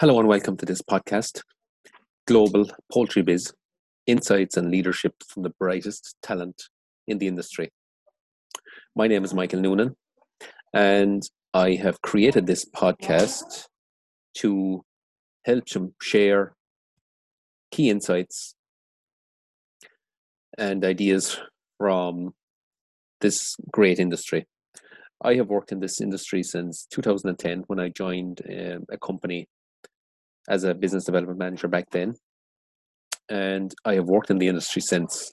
Hello and welcome to this podcast, Global Poultry Biz Insights and Leadership from the Brightest Talent in the Industry. My name is Michael Noonan, and I have created this podcast to help share key insights and ideas from this great industry. I have worked in this industry since 2010 when I joined um, a company as a business development manager back then. And I have worked in the industry since.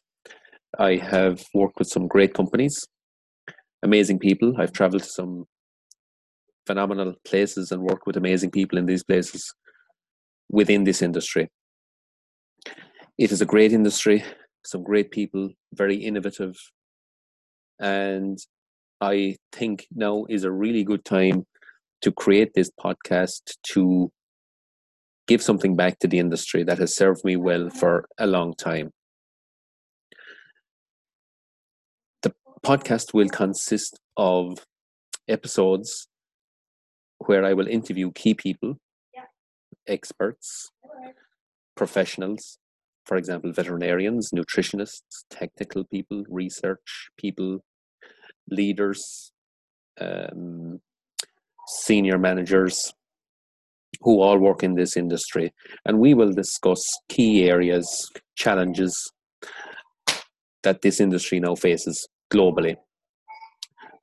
I have worked with some great companies, amazing people. I've traveled to some phenomenal places and worked with amazing people in these places within this industry. It is a great industry, some great people, very innovative. And I think now is a really good time to create this podcast to give something back to the industry that has served me well for a long time. The podcast will consist of episodes where I will interview key people, experts, professionals, for example, veterinarians, nutritionists, technical people, research people, leaders, um, senior managers, who all work in this industry. And we will discuss key areas, challenges that this industry now faces globally.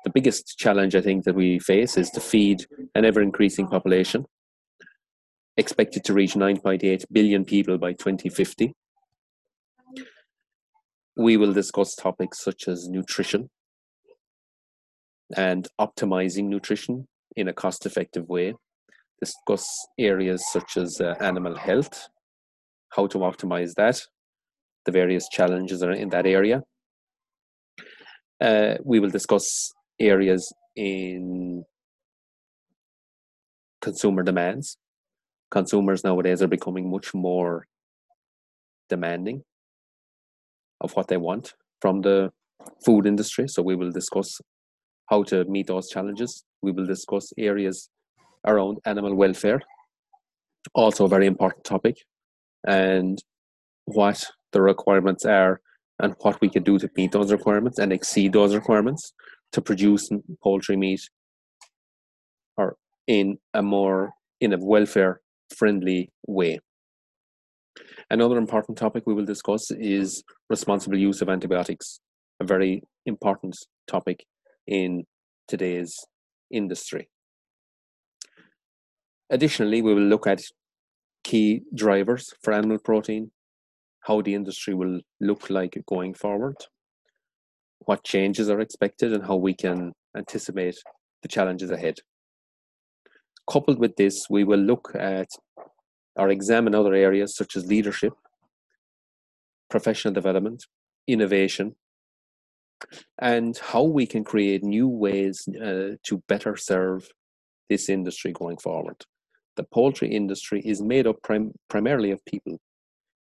The biggest challenge I think that we face is to feed an ever increasing population, expected to reach 9.8 billion people by 2050. We will discuss topics such as nutrition and optimizing nutrition in a cost effective way, discuss areas such as uh, animal health, how to optimize that, the various challenges are in that area. Uh, we will discuss areas in consumer demands. Consumers nowadays are becoming much more demanding of what they want from the food industry. So we will discuss how to meet those challenges. We will discuss areas around animal welfare, also a very important topic, and what the requirements are and what we can do to meet those requirements and exceed those requirements to produce poultry meat or in a more in a welfare friendly way. Another important topic we will discuss is responsible use of antibiotics, a very important topic in today's industry. Additionally, we will look at key drivers for animal protein, how the industry will look like going forward, what changes are expected, and how we can anticipate the challenges ahead. Coupled with this, we will look at or examine other areas such as leadership, professional development, innovation, and how we can create new ways uh, to better serve this industry going forward the poultry industry is made up prim- primarily of people,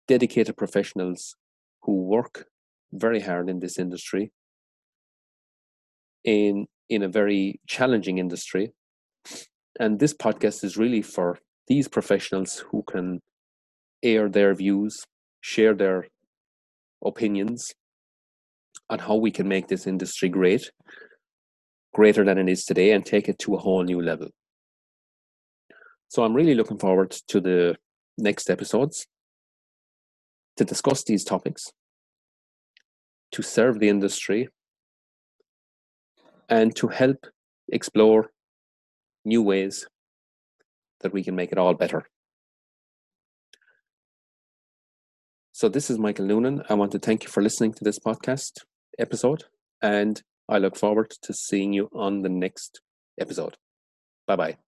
dedicated professionals who work very hard in this industry, in in a very challenging industry. And this podcast is really for these professionals who can air their views, share their opinions on how we can make this industry great, greater than it is today, and take it to a whole new level. So I'm really looking forward to the next episodes to discuss these topics, to serve the industry, and to help explore new ways that we can make it all better. So, this is Michael Noonan. I want to thank you for listening to this podcast episode, and I look forward to seeing you on the next episode. Bye bye.